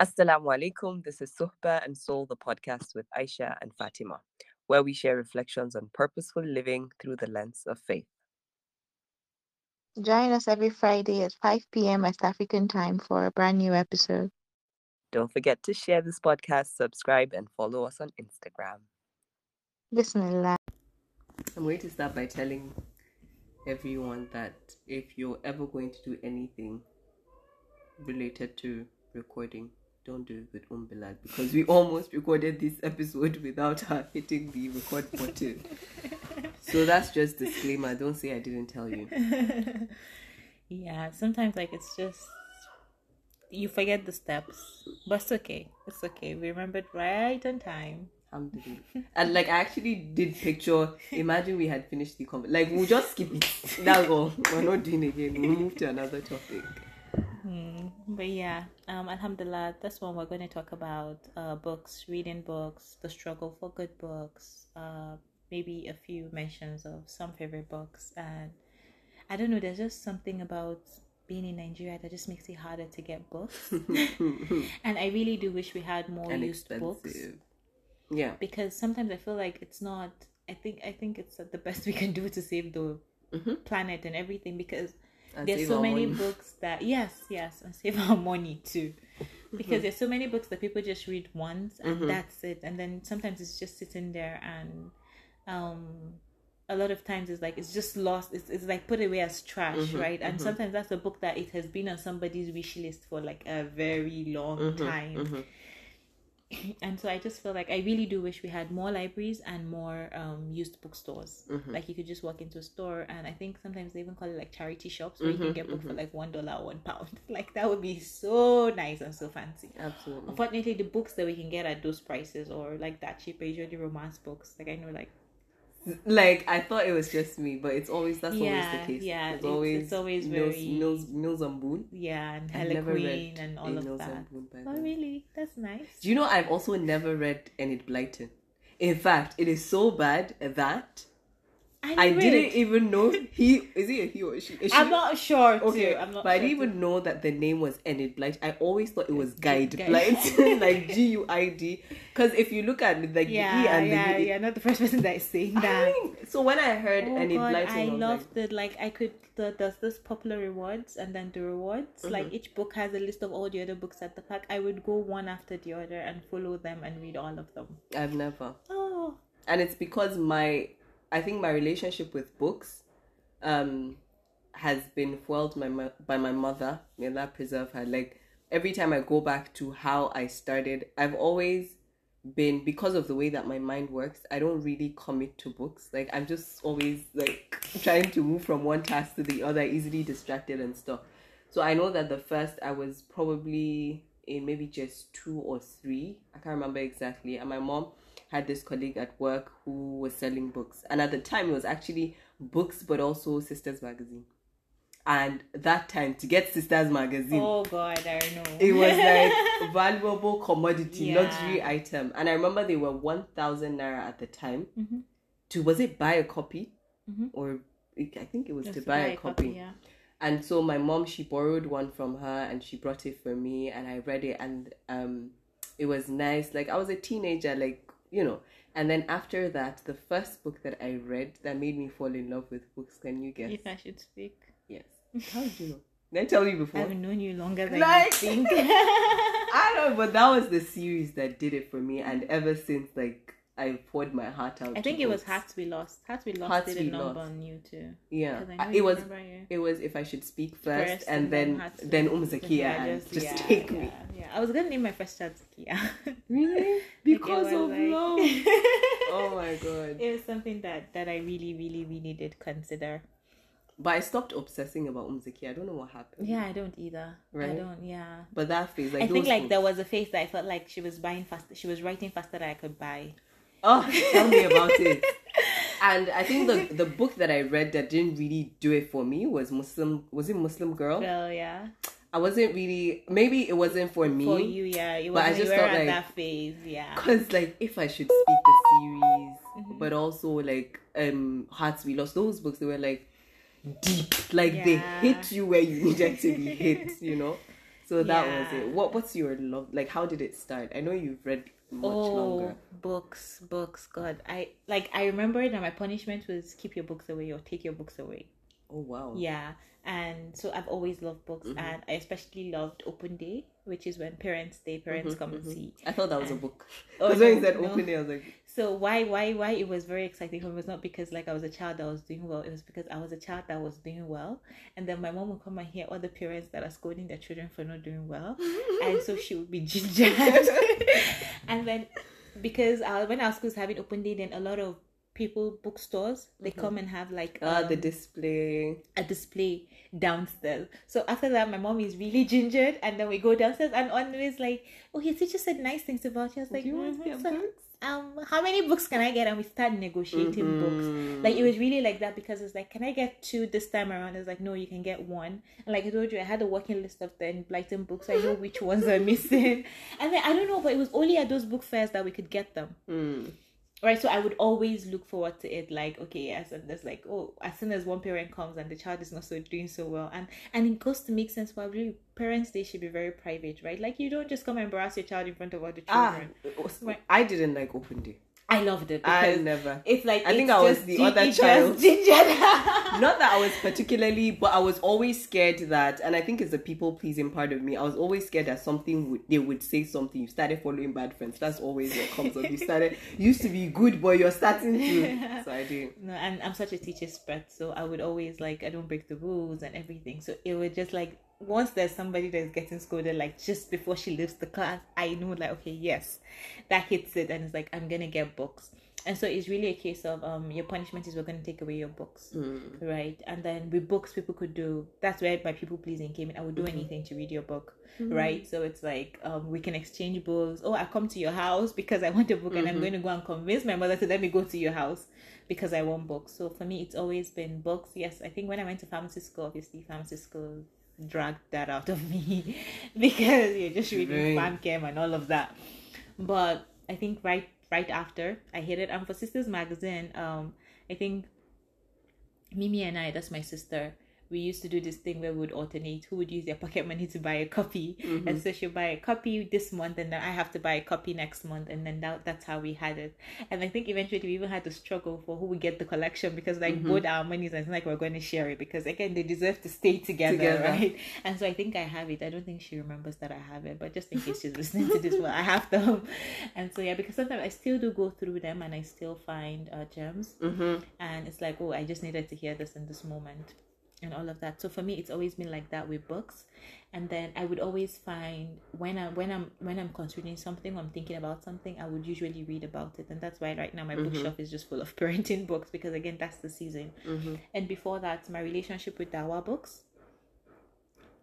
Assalamu alaikum. This is Suhba and Soul, the podcast with Aisha and Fatima, where we share reflections on purposeful living through the lens of faith. Join us every Friday at 5 p.m. West African time for a brand new episode. Don't forget to share this podcast, subscribe, and follow us on Instagram. Bismillah. I'm going to start by telling everyone that if you're ever going to do anything related to recording, don't do it with Bilal because we almost recorded this episode without her hitting the record button. so that's just disclaimer. Don't say I didn't tell you. yeah, sometimes like it's just you forget the steps, but it's okay. It's okay. We remembered right on time. Alhamdulillah. and like I actually did picture. Imagine we had finished the conversation. Like we'll just skip it. Now go. We're not doing it again. We'll move to another topic. Hmm. But yeah, um, Alhamdulillah, this one we're going to talk about uh, books, reading books, the struggle for good books, uh, maybe a few mentions of some favorite books, and I don't know. There's just something about being in Nigeria that just makes it harder to get books, and I really do wish we had more And used books. Yeah. because sometimes I feel like it's not. I think I think it's the best we can do to save the Mhm. planet and everything because And there's so many money. books that yes yes and save our money too because there's so many books that people just read once and Mhm. that's it and then sometimes it's just sitting there and um a lot of times it's like it's just lost it's, it's like put away as trash Mhm, right and mhm. sometimes that's a book that it has been on somebody's wish list for like a very long Mhm, time mhm. and so i just feel like i really do wish we had more libraries and more um used bookstores Mhm. like you could just walk into a store and i think sometimes they even call it like charity shops where you can Mhm, get books for mhm. like one dollar or one pound like that would be so nice and so fancy Absolutely. unfortunately the books that we can get at those prices or like that cheap are usually romance books like i know like Like I thought it was just me, but it's always that's always the case. yeah, it's always it's always Mills, very- Mills, Mills and Boon. yeah and I've read and all of Mills that and Boon, by oh really that's nice Do you know I've also never read Enid Blyton? In fact, it is so bad that I read didn't even know he is he a he or she? Is she i'm not sure too. okay. i'm not but I didn't too. even know that the name was Enid Blyton. I always thought it was Guide Guide. Blyton, like G U I D. Because if you look at it, like yeah, the E and yeah, the U, yeah. Not the first person that is saying I that. mean, so when I heard Oh Enid God, Blyton, I loved like, the like I could the there's this popular rewards and then the rewards like Mm-hmm. each book has a list of all the other books at the pack. I would go one after the other and follow them and read all of them. I've never. Oh, and it's because my i think my relationship with books um has been foiled my, by my mother. May allah preserve her. Like every time i go back to how i started i've always been because of the way that my mind works i don't really commit to books. Like i'm just always like trying to move from one task to the other easily distracted and stuff. So i know that the first i was probably in maybe just two or three. I can't remember exactly. And my mom had this colleague at work who was selling books and at the time it was actually books but also sisters magazine and that time to get sisters magazine oh God, I know. it was like valuable commodity Yeah. luxury item and i remember they were 1000 naira at the time Mhm. to was it buy a copy Mhm. or i think it was Just to to buy, a copy, yeah. and so my mom she borrowed one from her and she brought it for me and i read it and um it was nice like i was a teenager like you know. And then after that the first book that i read that made me fall in love with books can you guess? If I should speak, yes. How did you know? Did i tell you before. I've known you longer than Like- you think. I don't know, but that was the series that did it for me, and ever since, like, I poured my heart out. I think it was. Hearts We Lost. Hearts We Lost Heart did a Be number Lost. on you too. Yeah, 'Cause I know I- you it was. you. It was if I should speak first, First, and, then to- then Um Zakia Yeah, and just yeah, take yeah, me. Yeah, I was gonna name my first child Zakia. Really? Because of like- love. oh my god! it was something that that I really, really, really did consider. But I stopped obsessing about Um Zakia. I don't know what happened. Yeah, I don't either. I don't. Yeah. But that phase, like I think like books- there was a phase that I felt like she was buying faster. She was writing faster than I could buy. Oh, tell me about it. And I think the the book that I read that didn't really do it for me was Muslim. Was it Muslim Girl? Well, yeah. I wasn't really. Maybe it wasn't for me. For you, yeah. It But I just you were felt like- that phase, yeah. Cause like if I should speak the series, Mhm. but also like um Hearts We Lost, those books they were like deep, like they hit you where you needed to be hit, you know. So that was it. What What's your love? Like, how did it start? I know you've read much oh, longer. books, books. God, I like. I remember that my punishment was keep your books away or take your books away. Oh wow. Yeah, and so I've always loved books, Mhm. and I especially loved Open Day, which is when parents day parents Mhm, come and mhm. see. I thought that was a And- book. Oh, Because when no, you said no. open day, I was like, So why why why it was very exciting for me was not because like I was a child that was doing well. It was because I was a child that was doing well, and then my mom would come and hear other parents that are scolding their children for not doing well, and so she would be gingered. and then because uh, when our school's having open day, then a lot of people bookstores they Mhm. come and have like ah, the um, display. a display downstairs. So after that, my mom is really gingered, and then we go downstairs, and always like, "Oh, your teacher said nice things about you." I was like, Do you "Mhm." So, books? um, how many books can I get? And we start negotiating books. Mhm. Like it was really like that because it's like, can I get two this time around? It's like, no, you can get one. And like I told you, I had a working list of the Blyton books. So I know which ones are missing. And then I don't know, but it was only at those book fairs that we could get them. Mm. Right. So I would always look forward to it. Like, okay, yes, and there's like, oh, as soon as one parent comes and the child is not so doing so well, and and it goes to make sense. Really, parents they should be very private, right? Like you don't just come and embarrass your child in front of other Ah, children. was- Right. I didn't like open day. I loved it I never. it's like I think I was the gin- other child. gingered. Not that I was particularly, but I was always scared that, and I think it's the people pleasing part of me. I was always scared that something would they would say something. You started following bad friends. That's always what comes up. You started you used to be good, but you're starting to. So I didn't. No, and I'm such a teacher's pet, so I would always like I don't break the rules and everything. So it would just like once there's somebody that's getting scolded, like just before she leaves the class, I know like okay, yes, that hits it, and it's like I'm gonna get books. And so it's really a case of um your punishment is we're gonna take away your books. Mm. Right, and then with books, people could do. That's where my people pleasing came in. I would do Mhm. anything to read your book, right? So it's like um, we can exchange books. Oh, I come to your house because I want a book, and I'm Mhm. going to go and convince my mother to let me go to your house because I want books. So for me, it's always been books. Yes, I think when I went to pharmacy school, obviously pharmacy school dragged that out of me because you're just reading Right. PharmChem and all of that. But I think right right after I hit it, and for Sisters Magazine, um, I think Mimi and I, that's my sister, we used to do this thing where we would alternate who would use their pocket money to buy a copy. Mhm. And so she'll buy a copy this month, and then I have to buy a copy next month, and then that, that's how we had it. And I think eventually we even had to struggle for who would get the collection because, like, Mhm. both our monies, and like we're going to share it because, again, they deserve to stay together, Together. right? And so I think I have it. I don't think she remembers that I have it, but just in case she's listening to this, well, I have them. And so, yeah, because sometimes I still do go through them and I still find uh, gems Mm-hmm. and it's like oh i just needed to hear this in this moment and all of that so for me it's always been like that with books and then i would always find when i when i'm when i'm considering something i'm thinking about something i would usually read about it and that's why right now my Mhm. bookshelf is just full of parenting books because again that's the season Mm-hmm. and before that my relationship with dawa books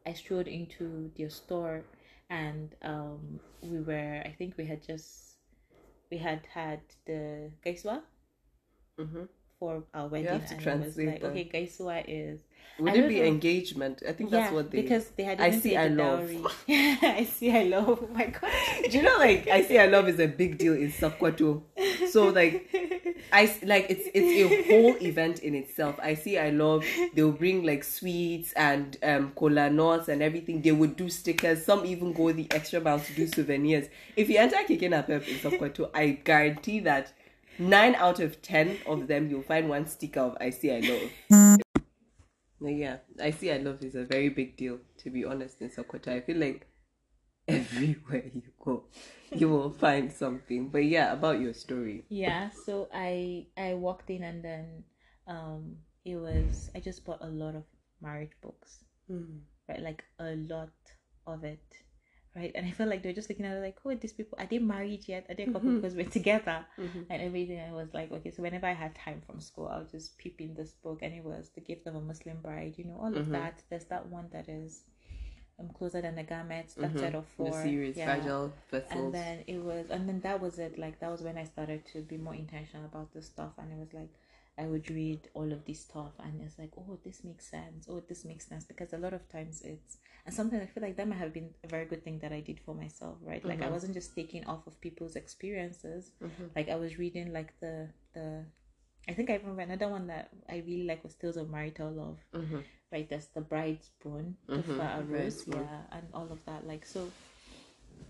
i strode into their store and um we were i think we had just we had had the gaiswa Mm-hmm. For our wedding have to and it was translate like okay gaiswa is Would I it be know. engagement? I think that's what they. because they had I see, I love. I see I love oh my god Do you know, like I see, I love is a big deal in Sakwato. So like I like it's it's a whole event in itself. I see, I love. They'll bring like sweets and um cola nuts and everything. They would do stickers. Some even go the extra mile to do souvenirs. If you enter Kikena Pep in Sakwato, I guarantee that nine out of ten of them you'll find one sticker of I see, I love. Yeah, I see. I love is a very big deal. To be honest, in Sokoto, I feel like everywhere you go, you will find something. But yeah, about your story. yeah so i i walked in and then um it was i just bought a lot of marriage books right like a lot of it right and i felt like they're just looking at it like who are these people are they married yet are they a couple Mhm. because we're together Mm-hmm. and everything. I was like, okay, so whenever I had time from school, I'll just peep in this book, and it was the gift of a Muslim bride. You know, all of Mhm. that. There's that one that is um closer than the garments. That Mhm. set of The four. series, yeah. fragile vessels. And then it was, and then that was it. Like that was when I started to be more intentional about this stuff, and it was like. I would read all of this stuff and it's like, oh, this makes sense. Oh, this makes sense. Because a lot of times it's, and sometimes I feel like that might have been a very good thing that I did for myself, right? Like I Mhm. wasn't just taking off of people's experiences, Mhm. like I was reading like the the I think I remember another one that I really like was Tales of Marital Love, Mhm. right? that's the bride's spoon, the Mhm, flower rose, yeah, and all of that. Like so,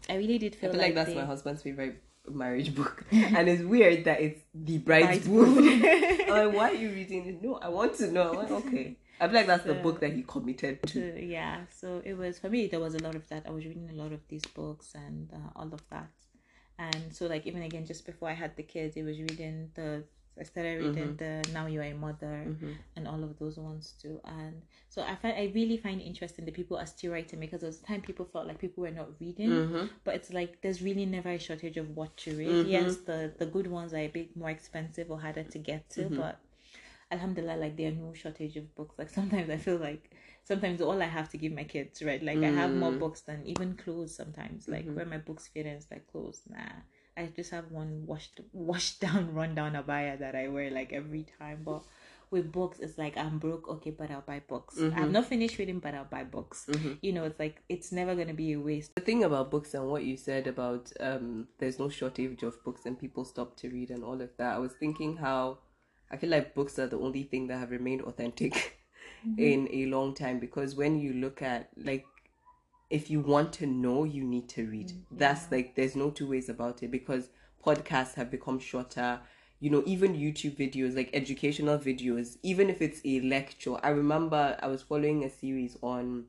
I really did I feel feel like that's they- my husband's favorite marriage book, and it's weird that it's the bride's Bride's book. Book. Like, why are you reading it? No, I want to know. Like, okay. I feel like that's the book that he committed to. to yeah so it was for me there was a lot of that i was reading a lot of these books and uh, all of that and so like even again just before i had the kids it was reading the i started reading the now you're a mother Mhm. and all of those ones too and so i find i really find interesting that people are still writing because there was time people felt like people were not reading Mhm. but it's like there's really never a shortage of what to read. Mhm. Yes, the the good ones are a bit more expensive or harder to get to, Mhm. but alhamdulillah, like there are no shortage of books. Like sometimes I feel like sometimes all I have to give my kids, right? Like I have more Mm. books than even clothes sometimes. Like Mhm. where my books fit in is like clothes, nah. I just have one washed washed down, run down abaya that I wear like every time. But with books, it's like I'm broke, okay, but I'll buy books. Mhm. I'm not finished reading, but I'll buy books. Mhm. You know, it's like it's never gonna be a waste. The thing about books and what you said about um, there's no shortage of books and people stop to read and all of that, I was thinking how I feel like books are the only thing that have remained authentic in a long time because when you look at like if you want to know you need to read. That's like there's no two ways about it because podcasts have become shorter. You know even youtube videos like educational videos even if it's a lecture. I remember i was following a series on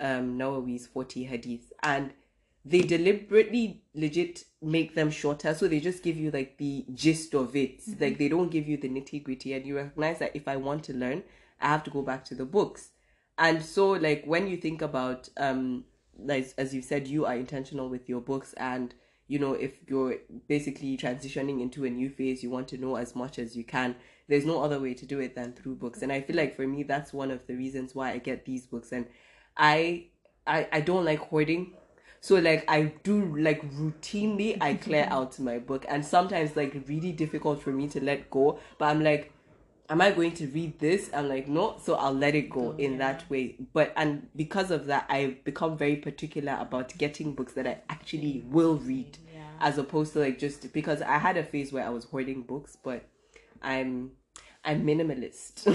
um nawawi's 40 hadith and they deliberately legit make them shorter so they just give you like the gist of it. Like they don't give you the nitty gritty and you recognize that if i want to learn i have to go back to the books. And so like when you think about um like as you said you are intentional with your books and you know if you're basically transitioning into a new phase you want to know as much as you can there's no other way to do it than through books. And i feel like for me that's one of the reasons why i get these books. And i i, I don't like hoarding so like I do like routinely I clear mm-hmm. out my book and sometimes like really difficult for me to let go. But I'm like, am I going to read this? I'm like, no, so I'll let it go in that way. But and because of that I've become very particular about getting books that I actually will read Yeah. as opposed to like just because I had a phase where I was hoarding books, but I'm I'm minimalist.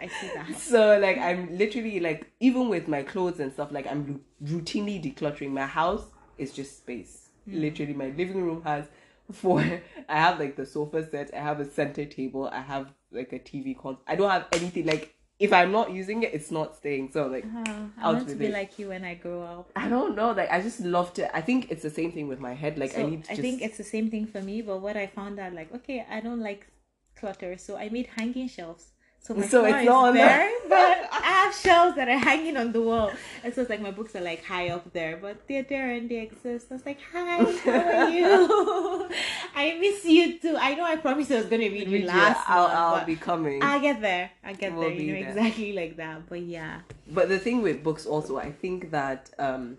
I see that. so like I'm literally like even with my clothes and stuff like I'm routinely decluttering my house is just space literally my living room has four I have like the sofa set I have a center table I have like a TV con I don't have anything like if I'm not using it it's not staying so like Uh, I want to be it. like you when I grow up. I don't know like I just love to I think it's the same thing with my head like So I need to I just think it's the same thing for me. But what I found out, like, okay, I don't like clutter, so I made hanging shelves. So my So floor it's is not on there, but I have shelves that are hanging on the wall, and so it's like my books are like high up there, but they're there and they exist. I was like, hi, how are you? I miss you too. I know I promised I was gonna read you last I'll, I'll be coming I'll get there. I'll get We'll there. You know there. exactly like that. But yeah, but the thing with books also i think that um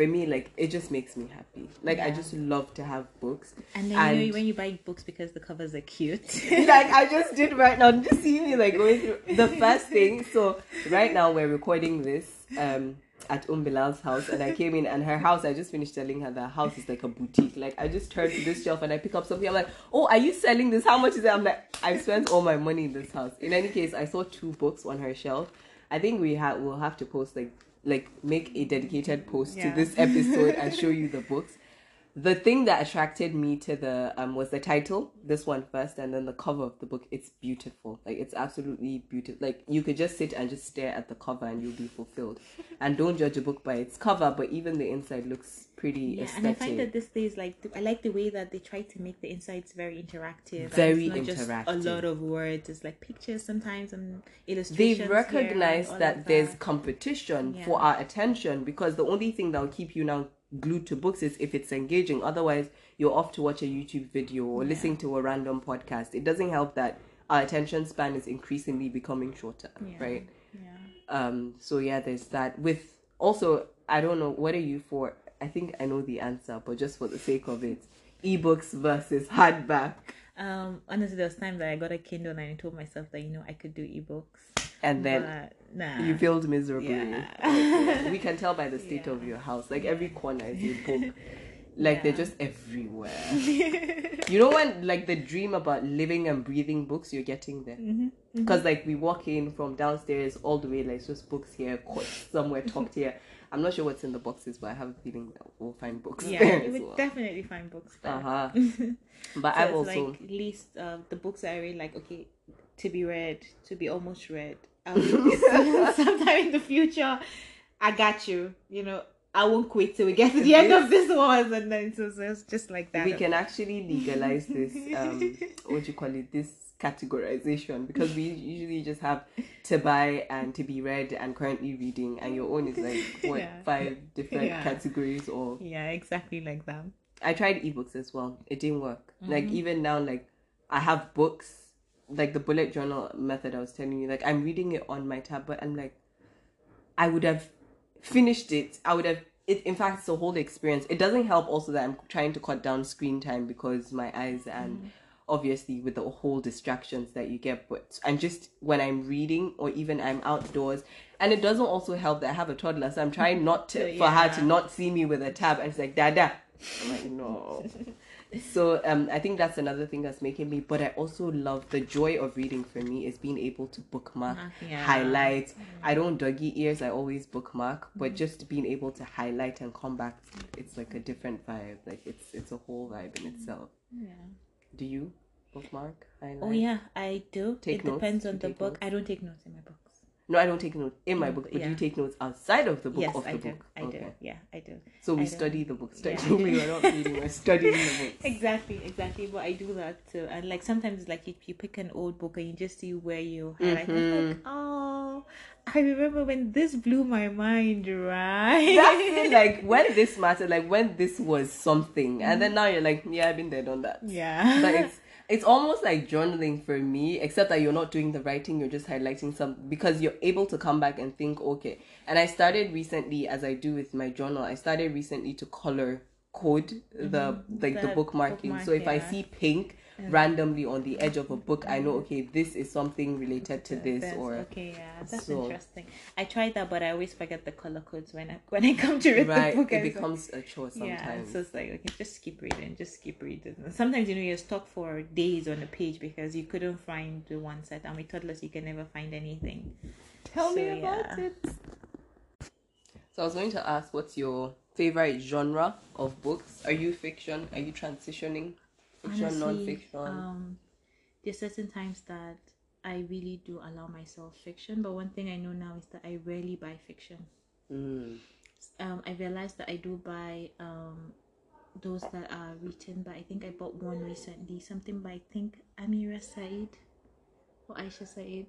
for me like it just makes me happy. Like i just love to have books. And then you know when you buy books because the covers are cute. like i just did right now. Just see me like going through the first thing. So right now we're recording this um at Um Bilal's house and I came in and her house I just finished telling her that her house is like a boutique. Like I just turned to this shelf and I pick up something. I'm like oh are you selling this? How much is it? I'm like I've spent all my money in this house. In any case I saw two books on her shelf. I think we have we'll have to post like like make a dedicated post Yeah. to this episode and show you the books the thing that attracted me to the um was the title this one first and then the cover of the book it's beautiful like it's absolutely beautiful like you could just sit and just stare at the cover and you'll be fulfilled and don't judge a book by its cover but even the inside looks pretty Yeah, aesthetic and I find that this days like I like the way that they try to make the insides very interactive. Very just a lot of words. It's like pictures sometimes and illustrations. they've here recognized all that there's competition Yeah. for our attention because the only thing that will keep you now glued to books is if it's engaging otherwise you're off to watch a youtube video or listening to a random podcast it doesn't help that our attention span is increasingly becoming shorter Yeah. right Yeah. um so yeah there's that with also i don't know what are you for i think i know the answer but just for the sake of it ebooks versus hardback Um. Honestly, there was times that I got a Kindle and I told myself that you know I could do ebooks. And then nah. You failed miserably. Yeah. Okay. We can tell by the state Yeah. of your house. Like every corner is a book. Like they're just everywhere. you know when like the dream about living and breathing books, you're getting there. Because like we walk in from downstairs all the way, like it's just books here, quotes somewhere tucked here. I'm not sure what's in the boxes, but I have a feeling that we'll find books yeah, you would well. definitely find books. Uh-huh. so But I've it's also like uh, the books I read, like okay, to be read, to be almost read. This sometime in the future. I got you. You know, I won't quit till we get to the end of this one, and then so, so it's just like that. we can actually legalize this um what do you call it this categorization because we usually just have to buy and to be read and currently reading and your own is like what Yeah. five different Yeah. categories or yeah, exactly like that. i tried ebooks as well it didn't work like Mhm. even now like i have books like the bullet journal method i was telling you like i'm reading it on my tab but i'm like i would have finished it. I would have it in fact it's a whole experience. It doesn't help also that i'm trying to cut down screen time because my eyes and mm. obviously with the whole distractions that you get but and just when i'm reading or even i'm outdoors and it doesn't also help that i have a toddler so i'm trying not to for her to not see me with a tab and it's like dada. I'm like no so um i think that's another thing that's making me but i also love the joy of reading for me is being able to bookmark Yeah. highlight mm. i don't doggy ears i always bookmark but mm. just being able to highlight and come back it's like a different vibe like it's it's a whole vibe in itself mm. Yeah. do you bookmark highlight Oh yeah, I do. Take it notes? depends You on the book. notes? I don't take notes in my books. No i don't take notes in my Mm, book but yeah. you take notes outside of the book yes, of the I do. book I do. Yeah, I do. so we do. study the books Yeah. we're not reading we're studying the books Exactly, exactly. But I do that too. And like sometimes, like you, you pick an old book and you just see where you highlight. It's like, oh, I remember when this blew my mind, right? That's it, like when this mattered, like when this was something, and then now you're like, yeah, I've been there, done that. yeah. But it's it's almost like journaling for me, except that you're not doing the writing, you're just highlighting some because you're able to come back and think, okay. And I started recently, as I do with my journal, I started recently to color code the mm-hmm. like the, The bookmarking. bookmark, so if I see pink randomly on the edge of a book, I know mm. okay, this is something related to this That's- or okay, yeah, that's so- interesting. I tried that, but I always forget the color codes when I when I come to read right. the book. It I was like- becomes a chore Yeah, sometimes. so it's like okay, just keep reading, just keep reading. And Sometimes you know you're stuck for days on a page because you couldn't find the one set, and with toddlers you can never find anything. Tell me about yeah. it. So I was going to ask, what's your favorite genre of books? Are you fiction? Are you transitioning? Fiction, Honestly? Um, there's certain times that I really do allow myself fiction, but one thing I know now is that I rarely buy fiction. Mm. Um, I realized that I do buy um those that are written but I think I bought one recently, something by I think Amira Said or Aisha Said.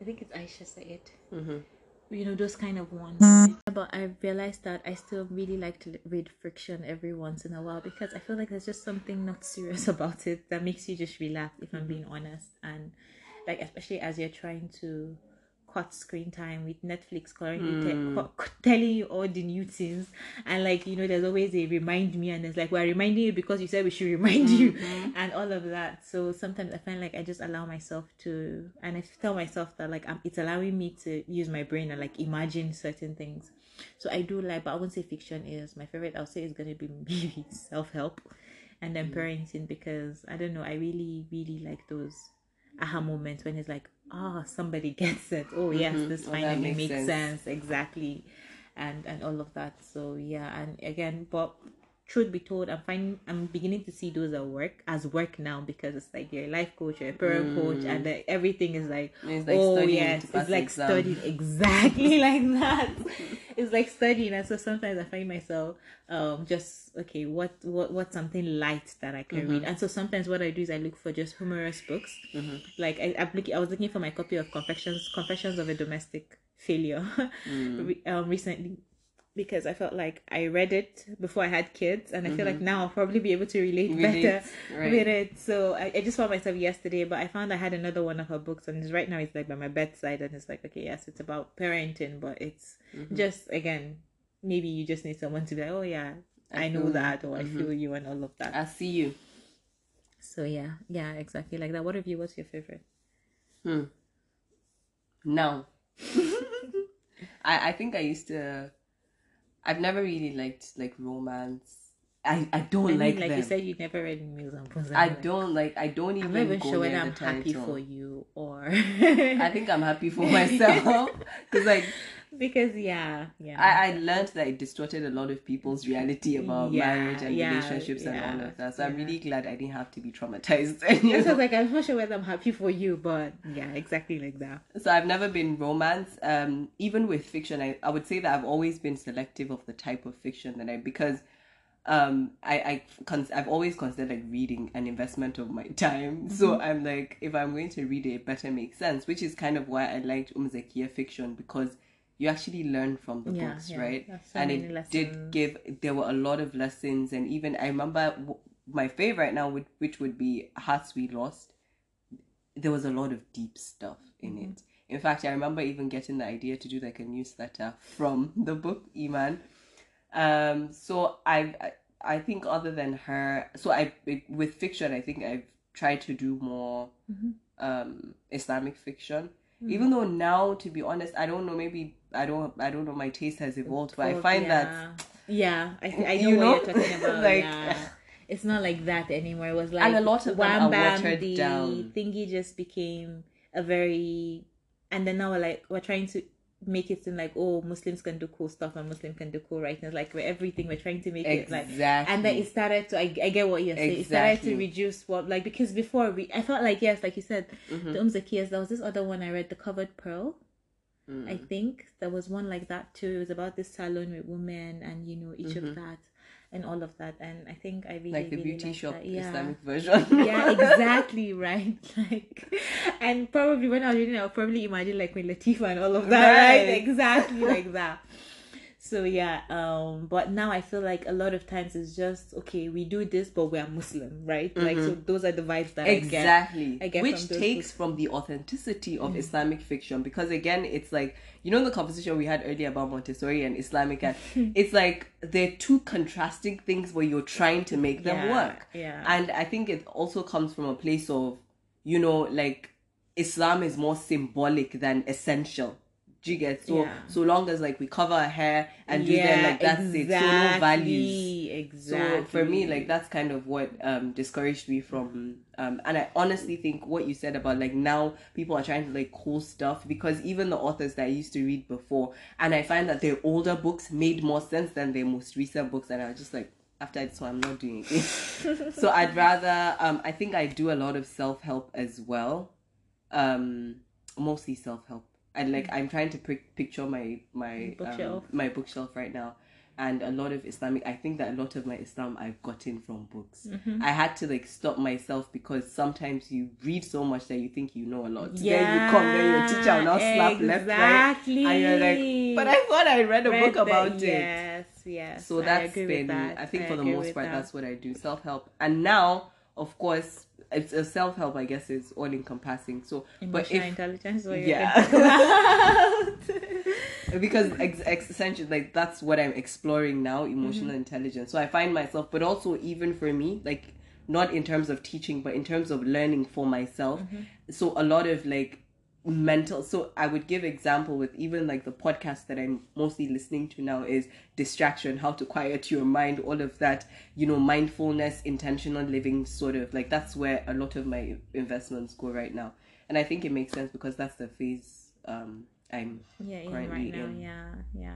I think it's Aisha Said. Mhm. You know those kind of ones. right? But I realized that I still really like to read friction every once in a while because I feel like there's just something not serious about it that makes you just relax. If I'm being honest, and like especially as you're trying to cut screen time with Netflix currently te- cu- cu- telling you all the new things. And like you know there's always a remind me and it's like we're reminding you because you said we should remind you. And all of that. So sometimes I find like I just allow myself to and I tell myself that like um, it's allowing me to use my brain and like imagine certain things. So I do like but I won't say fiction is my favorite. I'll say is gonna be maybe self-help and then parenting because I don't know I really really like those aha moments when it's like ah somebody gets it oh yes Mhm. this Oh, finally makes makes sense. sense. exactly and and all of that so yeah and again but truth be told i'm finding i'm beginning to see those at work as work now because it's like you're a life coach you're a parent coach and like, everything is like It's like oh yes it's like exam. studying exactly like that. It's like studying and so sometimes i find myself um just okay what what what's something light that i can read? Mm-hmm. and so sometimes what i do is i look for just humorous books. Like I, I'm looking, I was looking for my copy of confessions confessions of a domestic failure. Mm. um, recently because I felt like I read it before I had kids, and I feel like now I'll probably be able to relate, Mm-hmm. Relate, better right. with it. So I, I just found myself yesterday, but I found I had another one of her books, and right now it's like by my bedside, and it's like okay, yes, it's about parenting, but it's Mm-hmm. just again, maybe you just need someone to be like, oh yeah, I, I know you. that, or Mhm. I feel you, and all of that. I see you. so yeah, yeah, exactly like that. What of you? What's your favorite? Hmm. Now, I I think I used to. I've never really liked like romance I, I don't I mean, like like them. you said, you never read Mills Boons. I like, don't like. I don't even. I'm not even sure whether I'm happy title. for you or. I think I'm happy for myself because like because yeah, yeah. I, I learned that it distorted a lot of people's reality about Yeah, marriage and yeah, relationships and all of that. So I'm really glad I didn't have to be traumatized. You I was like, I'm not sure whether I'm happy for you, but yeah, exactly like that. So I've never been romance. Um, even with fiction, I, I would say that I've always been selective of the type of fiction that I because um I I cons- I've always considered like reading an investment of my time. So I'm like, if I'm going to read it, it better make sense. Which is kind of why I liked Umzekia fiction because you actually learn from the Yeah, books, yeah. right? So and it did give. There were a lot of lessons, and even I remember w- my favorite now, would, which would be Hearts We Lost. There was a lot of deep stuff in Mm-hmm. it. In fact, I remember even getting the idea to do like a newsletter from the book Iman. Um, so I, I I think other than her, so I with fiction, I think I've tried to do more Mhm. um Islamic fiction. Mm. Even though now, to be honest, I don't know. Maybe I don't. I don't know. My taste has evolved, but I find yeah. that yeah, I, th- I You know, what know? you're talking about. Like- yeah. It's not like that anymore. It was like And a lot of wham bam, the down. thingy just became a very, and then now we're like we're trying to make it seem like oh Muslims can do cool stuff and Muslims can do cool writings. Like we're everything we're trying to make it like exactly. and then it started to I, I get what you're saying it started to reduce what like because before we I felt like yes like you said Mhm. the Umzakiyas there was this other one I read the covered pearl Mm. I think there was one like that too it was about this salon with women and you know each of that and all of that and I think I really Mm-hmm. like the really beauty shop that. yeah Islamic version. yeah exactly right like and probably when I was reading I'll probably imagine like with Latifa and all of that right, Right. exactly like that so yeah um but now I feel like a lot of times it's just okay we do this but we are Muslim right? Like so those are the vibes that I get. Exactly. I get which from takes books. From the authenticity of islamic fiction because again it's like you know the conversation we had earlier about montessori and islamic and it's like they're two contrasting things where you're trying to make them Yeah, work. yeah. and i think it also comes from a place of you know like islam is more symbolic than essential do you get so Yeah. so long as like we cover our hair and do them like that's it so no values exactly so for me, like that's kind of what um discouraged me from um and I honestly think what you said about like now people are trying to like cool stuff because even the authors that I used to read before and I find that their older books made more sense than their most recent books and I was just like after this one I'm not doing it. so I'd rather um I think I do a lot of self help as well. Um mostly self help. And like I'm trying to pic- picture my my Bookshelf. Um, my bookshelf right now. And a lot of islamic i think that a lot of my islam i've gotten from books. Mm-hmm. i had to like stop myself because sometimes you read so much that you think you know a lot. Yeah then you come then your teacher will now slap left right. exactly. And you're like but i thought i read a Read book the- about it. Yes yes so that's been that. i think I for the most part that. that's what i do. Self-help. And now of course it's a self-help i guess is all encompassing so but emotional if intelligence what Yeah. because ex- ex- essentially like that's what i'm exploring now emotional Mm-hmm. intelligence so i find myself but also even for me like not in terms of teaching but in terms of learning for myself Mm-hmm. so a lot of like mental so i would give example with even like the podcast that i'm mostly listening to now is distraction how to quiet your mind all of that you know mindfulness intentional living sort of like that's where a lot of my investments go right now and i think it makes sense because that's the phase um i'm yeah in currently right now in. yeah yeah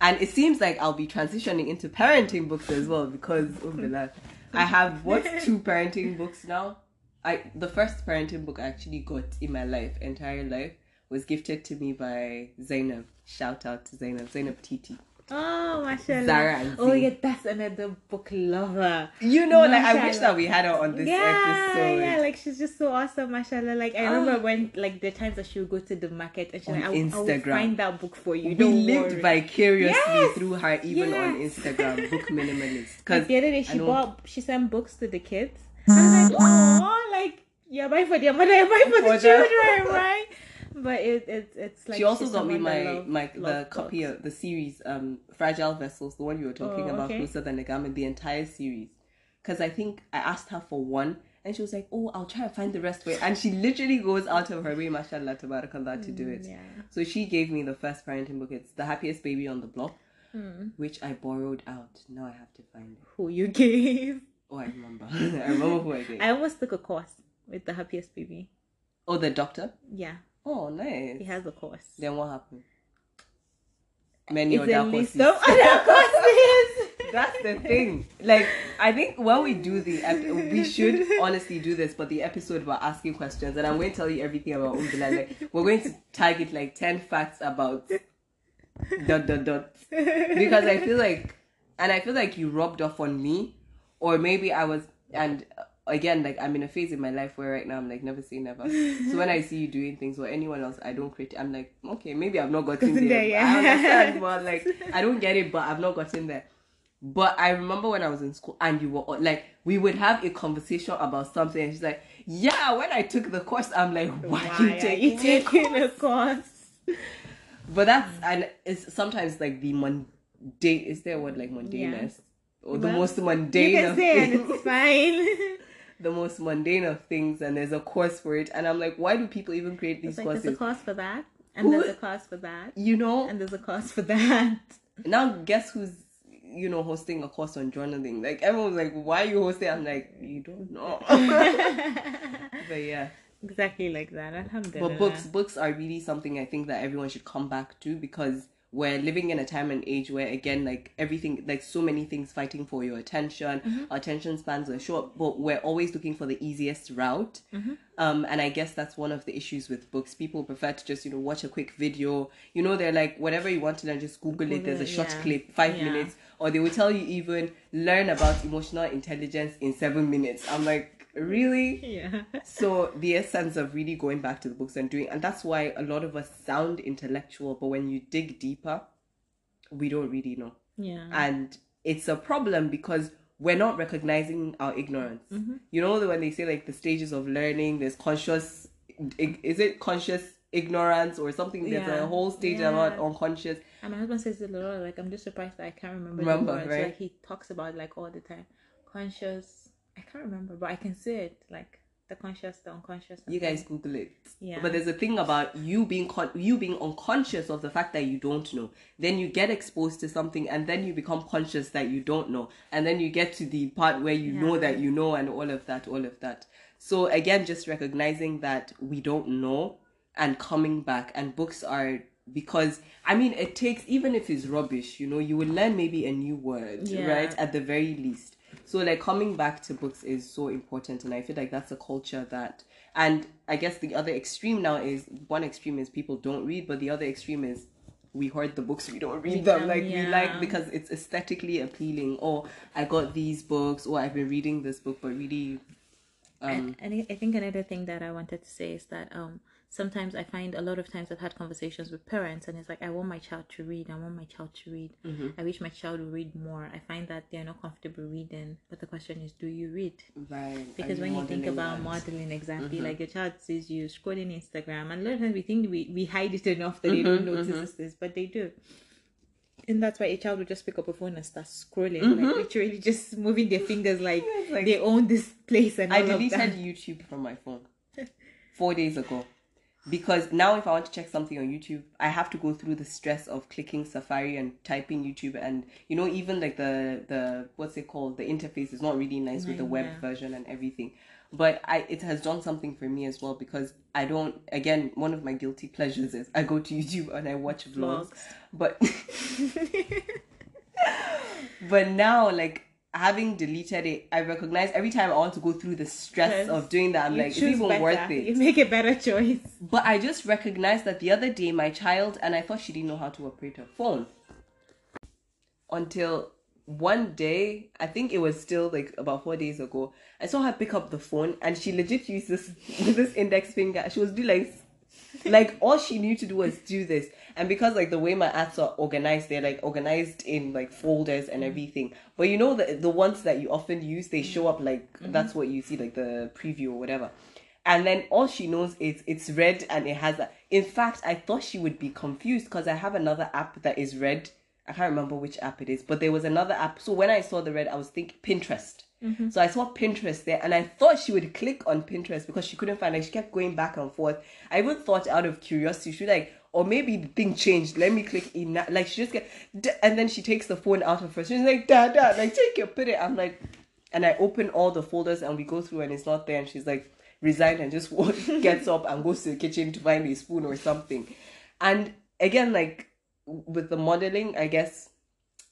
and it seems like I'll be transitioning into parenting books as well because oh I have what two parenting books now. I the first parenting book I actually got in my life, entire life, was gifted to me by Zainab. Shout out to Zainab, Zainab Titi. oh mashallah Zara oh yeah that's another book lover You know, like I wish that we had her on this yeah, episode. yeah, like she's just so awesome, mashallah. Like I Ah. remember when, like the times that she would go to the market and she's like, I, will- I will find that book for you. we Don't lived worry. vicariously Yes, through her, even on. Instagram, book minimalist. Because the other day, she know- bought, she sent books to the kids. I was like, oh, like you're buying for their mother, you're buying for the For the- children, right? But it, it it's like she also got me my love- my the love copy books. of the series um fragile vessels the one you were talking Oh, about okay. closer than the garment the entire series because i think i asked her for one and she was like oh i'll try and find the rest for you and she literally goes out of her way mashallah tabarakallah to do it Mm, Yeah. so she gave me the first parenting book it's the happiest baby on the block Hmm. which I borrowed out. Now I have to find it. Who you gave? Oh, I remember. I remember who I gave. I almost took a course with the happiest baby. Oh, the doctor. Yeah, Oh, nice. he has a course. Then what happened? Many It's other courses. other courses. That's the thing. Like, I think when we do the, ep- we should honestly do this, but the episode about asking questions, and I'm going to tell you everything about Umbila. Like, we're going to target like 10 facts about dot, dot, dot. Because I feel like, and I feel like you rubbed off on me, or maybe I was, and uh, again, like, I'm in a phase in my life where right now I'm like, never say never. So when I see you doing things or anyone else, I don't crit. I'm like, okay, maybe I've not gotten there. there, yeah. I understand, but like, I don't get it, but I've not gotten there. But I remember when I was in school and you were like, we would have a conversation about something, and she's like, "Yeah, when I took the course, I'm like, why, Why you are you taking a course? But that's and it's sometimes like the mundane. Is there a word like mundaneness or the Well, most You mundane can of say things? it's fine. the most mundane of things, and there's a course for it, and I'm like, why do people even create these like there's a courses? course for that, and Who- there's a course for that, You know, and there's a course for that. now guess who's you know hosting a course on journaling? Like everyone's like, why are you hosting? I'm like, you don't know. but yeah. exactly like that. Alhamdulillah. But books, books are really something I think that everyone should come back to because we're living in a time and age where again, like everything, like so many things fighting for your attention. Our attention spans are short, but we're always looking for the easiest route. Um, and I guess that's one of the issues with books. People prefer to just you know watch a quick video. You know, they're like whatever you want to learn, just Google it. There's a short yeah. clip, five Yeah. minutes, or they will tell you even learn about emotional intelligence in seven minutes. I'm like, really? Yeah. so the essence of really going back to the books and doing and that's why a lot of us sound intellectual but when you dig deeper we don't really know Yeah. and it's a problem because we're not recognizing our ignorance mm-hmm. you know when they say like the stages of learning there's conscious is it conscious ignorance or something there's Yeah. a whole stage Yeah. about unconscious And my husband says it a lot. Like I'm just surprised that I can't remember, Remember, the words. right? Like he talks about like all the time. Conscious. I can't remember, but I can see it. Like the conscious, the unconscious. you guys google it Yeah. but there's a thing about you being con- you being unconscious of the fact that you don't know then you get exposed to something and then you become conscious that you don't know and then you get to the part where you know that you know and all of that all of that so again just recognizing that we don't know and coming back and books are because i mean it takes even if it's rubbish you know you will learn maybe a new word Yeah. right at the very least so like coming back to books is so important and i feel like that's a culture that and i guess the other extreme now is one extreme is people don't read but the other extreme is we hoard the books we don't read them. like we like because it's aesthetically appealing. Or i got these books. Or i've been reading this book but really um and, and I- I think another thing that I wanted to say is that um sometimes I find a lot of times I've had conversations with parents and it's like I want my child to read, I want my child to read. Mm-hmm. I wish my child would read more. I find that they're not comfortable reading. But the question is, do you read? right Because when you think about modeling exactly, mm-hmm. like your child sees you scrolling Instagram and a lot of times we think we, we hide it enough that they mm-hmm, don't notice this, but they do. And that's why a child will just pick up a phone and start scrolling, like literally just moving their fingers like, like- they own this place and I deleted. YouTube from my phone four days ago because now if I want to check something on YouTube, I have to go through the stress of clicking Safari and typing YouTube, and you know even like the the what's it called the interface is not really nice with the web Yeah. version and everything. But I it has done something for me as well because I don't again one of my guilty pleasures is I go to YouTube and I watch vlogs, Vlogs. but but now like having deleted it i recognize every time i want to go through the stress Yes. of doing that i'm You like it's even better. worth it. You make a better choice. but i just recognized that the other day my child and i thought she didn't know how to operate her phone until one day i think it was still like about four days ago i saw her pick up the phone and she legit used this with this index finger she was doing like like all she knew to do was do this and because like the way my apps are organized they're like organized in like folders and mm-hmm. everything. But you know the the ones that you often use they show up like mm-hmm. that's what you see like the preview or whatever. And then all she knows is it's red and it has a in fact i thought she would be confused because i have another app that is red. I can't remember which app it is but there was another app. So when i saw the red i was thinking pinterest. Mm-hmm. So I saw Pinterest there and I thought she would click on Pinterest because she couldn't find like she kept going back and forth. I even thought out of curiosity, she was like, or maybe the thing changed. Let me click in. Like she just get, and then she takes the phone out of her. She's like, Dad, Dad, like take it, put it. I'm like, and I open all the folders and we go through and it's not there. And she's like, resigned and just gets up and goes to the kitchen to find a spoon or something. And again, like with the modeling, I guess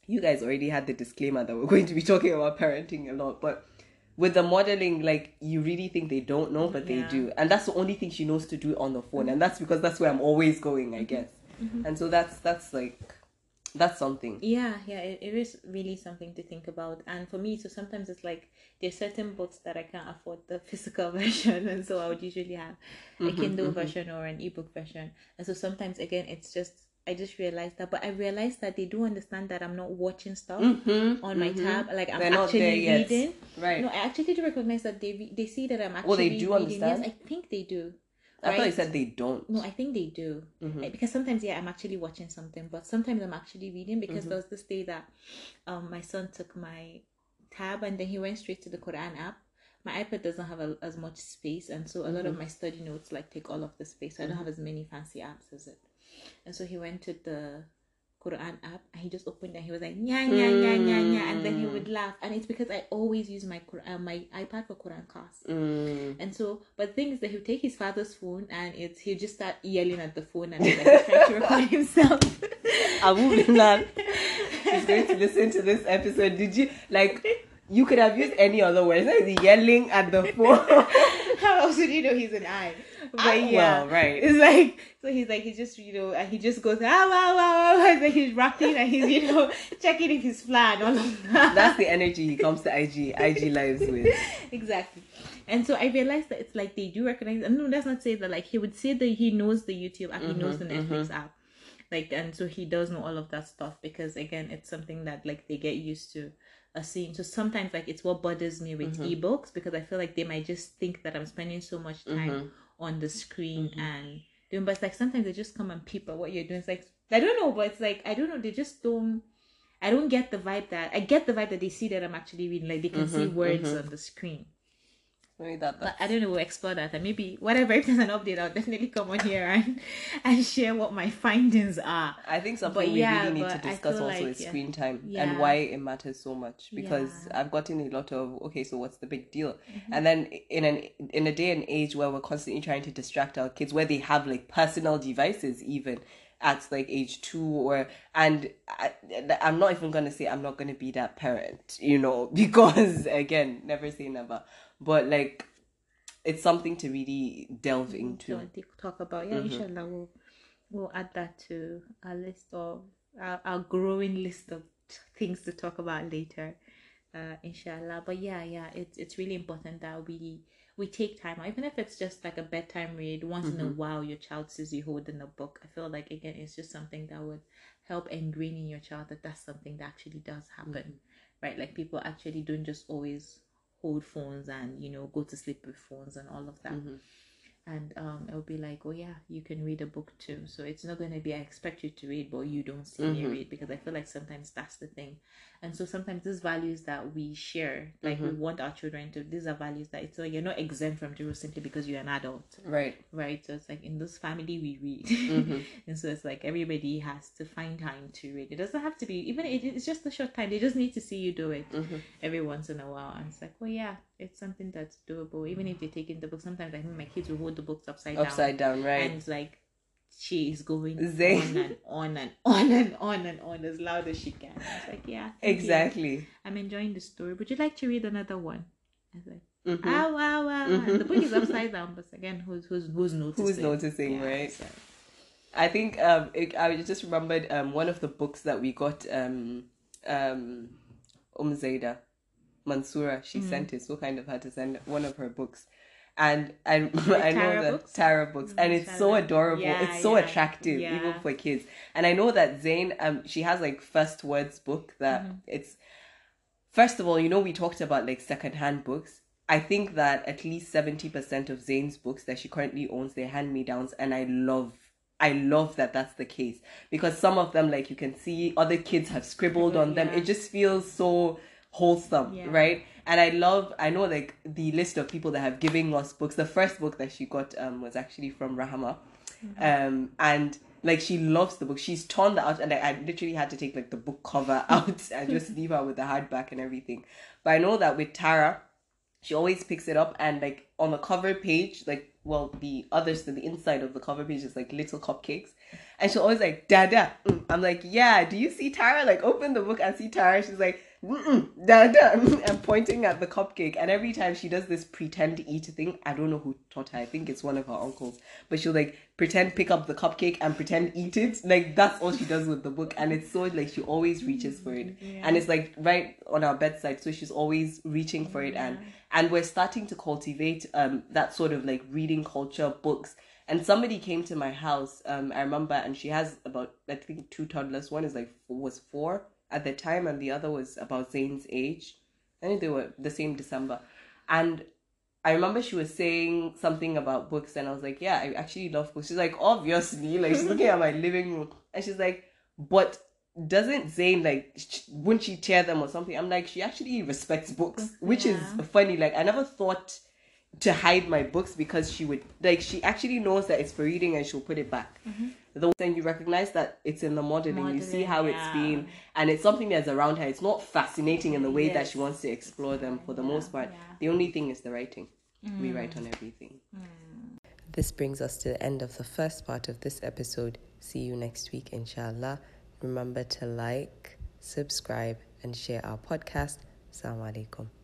you guys already had the disclaimer that we're going to be talking about parenting a lot, but with the modeling, like you really think they don't know, but yeah. they do, and that's the only thing she knows to do on the phone, mm-hmm. and that's because that's where I'm always going, I guess. Mm-hmm. And so that's that's like that's something. Yeah, yeah, it, it is really something to think about. And for me, so sometimes it's like there's certain books that I can't afford the physical version, and so I would usually have a mm-hmm, Kindle mm-hmm. version or an ebook version. And so sometimes again, it's just I just realized that, but I realized that they do understand that I'm not watching stuff mm-hmm, on my mm-hmm. tab. Like I'm They're actually reading. Right. No, I actually do recognize that they re- they see that I'm actually. Well, they do reading. understand. Yes, I think they do. I right? thought you said they don't. No, I think they do. Mm-hmm. Because sometimes, yeah, I'm actually watching something, but sometimes I'm actually reading because mm-hmm. there was this day that um my son took my tab and then he went straight to the Quran app. My iPad doesn't have a, as much space, and so a lot of mm-hmm. my study notes like take all of the space. So I don't mm-hmm. have as many fancy apps as it. And so he went to the Quran app and he just opened it. And he was like, nya, nya, nya, nya, nya. And then he would laugh. And it's because I always use my uh, my iPad for Quran class. Mm. And so, but the thing is that he would take his father's phone and it's he'll just start yelling at the phone and like he's trying to record himself. I will not. He's going to listen to this episode. Did you like? You could have used any other words. Like yelling at the phone. How else would you know he's an eye? But ah, yeah, well, right. It's like so he's like he just you know and he just goes ah wow wow wow like he's rapping and he's you know checking if he's flat all of that. That's the energy he comes to IG IG lives with. exactly. And so I realized that it's like they do recognize and no that's not say that like he would say that he knows the YouTube app, mm-hmm, he knows the Netflix mm-hmm. app. Like and so he does know all of that stuff because again it's something that like they get used to a scene. So sometimes like it's what bothers me with mm-hmm. ebooks because I feel like they might just think that I'm spending so much time mm-hmm on the screen mm-hmm. and doing but it's like sometimes they just come and peep at what you're doing. It's like I don't know, but it's like I don't know, they just don't I don't get the vibe that I get the vibe that they see that I'm actually reading, like they can mm-hmm, see words mm-hmm. on the screen. Maybe that. But I don't know. We'll explore that, and maybe whatever. If there's an update, I'll definitely come on here and and share what my findings are. I think something but we yeah, really need to discuss also like, is yeah. screen time yeah. and why it matters so much. Because I've gotten a lot of okay, so what's the big deal? Mm-hmm. And then in an in a day and age where we're constantly trying to distract our kids, where they have like personal devices, even at like age two or and I, i'm not even gonna say i'm not gonna be that parent you know because again never say never but like it's something to really delve mm-hmm. into. talk about yeah, mm-hmm. inshallah, we'll we'll add that to our list of our, our growing list of things to talk about later, uh, inshallah. But yeah, yeah, it's it's really important that we we take time, even if it's just like a bedtime read once mm-hmm. in a mm-hmm. while. Your child sees you holding a book. I feel like again, it's just something that would help ingrain in your child that that's something that actually does happen, mm-hmm. right? Like people actually don't just always hold phones and you know go to sleep with phones and all of that. Mm-hmm and um, it'll be like, oh yeah, you can read a book too. So it's not going to be I expect you to read, but you don't see mm-hmm. me read because I feel like sometimes that's the thing. And so sometimes these values that we share, like mm-hmm. we want our children to, these are values that it's like you're not exempt from Jeru simply because you're an adult, right? Right. So it's like in this family we read, mm-hmm. and so it's like everybody has to find time to read. It doesn't have to be even it's just a short time. They just need to see you do it mm-hmm. every once in a while, and it's like, well, yeah, it's something that's doable. Even if they take in the book, sometimes I think my kids will hold the books upside, upside down. down, right? And it's like she is going Zane. on and on and on and on and on as loud as she can. It's like, yeah, exactly. You. I'm enjoying the story. Would you like to read another one? I was like, mm-hmm. ah, wow, wow. Mm-hmm. The book is upside down, but again, who's who's who's noticing? Who's noticing, yeah, right? So. I think um, it, I just remembered um one of the books that we got um um Um Zaida Mansura, she mm. sent it. So kind of had to send one of her books. And I, I know the books? Tara books, and it's so adorable. Yeah, it's so yeah, attractive, yeah. even for kids. And I know that Zain, um, she has like first words book that mm-hmm. it's. First of all, you know we talked about like secondhand books. I think that at least seventy percent of Zain's books that she currently owns, they're hand me downs, and I love I love that that's the case because some of them, like you can see, other kids have scribbled on them. It just feels so wholesome, yeah. right? And I love, I know like the list of people that have given us books. The first book that she got um was actually from Rahama, mm-hmm. um, and Like she loves the book. She's torn the out, and I, I literally had to take like the book cover out and just leave her with the hardback and everything. But I know that with Tara, she always picks it up and like on the cover page, like well, the others to the inside of the cover page is like little cupcakes, and she'll always like Dada. Mm. I'm like, yeah. Do you see Tara? Like open the book and see Tara. She's like, Dada, and pointing at the cupcake. And every time she does this pretend eat thing, I don't know who taught her. I think it's one of her uncles. But she'll like pretend pick up the cupcake and pretend eat it. Like that's all she does with the book. And it's so like she always reaches for it. Yeah. And it's like right on our bedside. So she's always reaching for it. And and we're starting to cultivate um that sort of like reading culture books. And somebody came to my house, um, I remember, and she has about I think two toddlers. One is like was four at the time, and the other was about Zane's age. I think they were the same December. And I remember she was saying something about books, and I was like, "Yeah, I actually love books." She's like, "Obviously," like she's looking at my living room, and she's like, "But doesn't Zane like sh- wouldn't she tear them or something?" I'm like, "She actually respects books," which is funny. Like I never thought to hide my books because she would like she actually knows that it's for reading and she'll put it back. Mm-hmm. The then you recognize that it's in the modeling, you see Modeling, how it's been, and it's something that's around her. It's not fascinating in the way that she wants to explore them for the Yeah, most part. yeah. The only thing is the writing. We write mm. on everything. Mm. This brings us to the end of the first part of this episode. See you next week, inshallah. Remember to like, subscribe, and share our podcast. Assalamu alaikum.